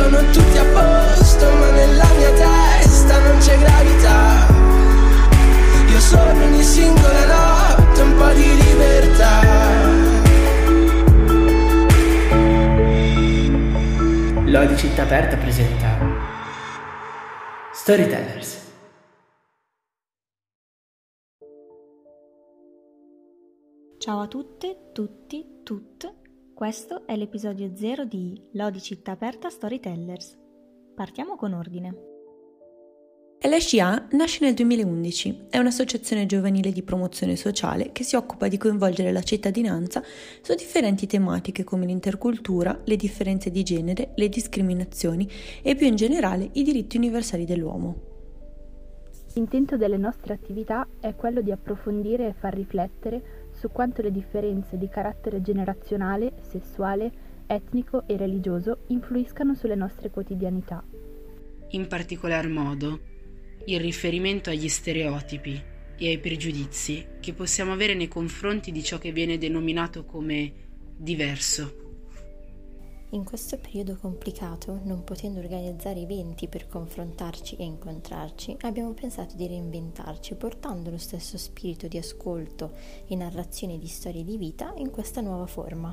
sono tutti a posto ma nella mia testa non c'è gravità. Io sono ogni singola notte un po' di libertà. Lodi Città Aperta presenta Storytellers. Ciao a tutte, tutti, tutte. Questo è l'episodio 0 di Lodi Città Aperta Storytellers. Partiamo con ordine. LSCA nasce nel 2011, è un'associazione giovanile di promozione sociale che si occupa di coinvolgere la cittadinanza su differenti tematiche come l'intercultura, le differenze di genere, le discriminazioni e più in generale i diritti universali dell'uomo. L'intento delle nostre attività è quello di approfondire e far riflettere su quanto le differenze di carattere generazionale, sessuale, etnico e religioso influiscano sulle nostre quotidianità. In particolar modo, il riferimento agli stereotipi e ai pregiudizi che possiamo avere nei confronti di ciò che viene denominato come diverso. In questo periodo complicato, non potendo organizzare eventi per confrontarci e incontrarci, abbiamo pensato di reinventarci portando lo stesso spirito di ascolto e narrazione di storie di vita in questa nuova forma.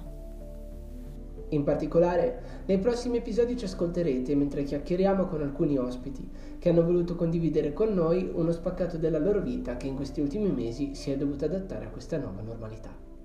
In particolare, nei prossimi episodi ci ascolterete mentre chiacchieriamo con alcuni ospiti che hanno voluto condividere con noi uno spaccato della loro vita che in questi ultimi mesi si è dovuto adattare a questa nuova normalità.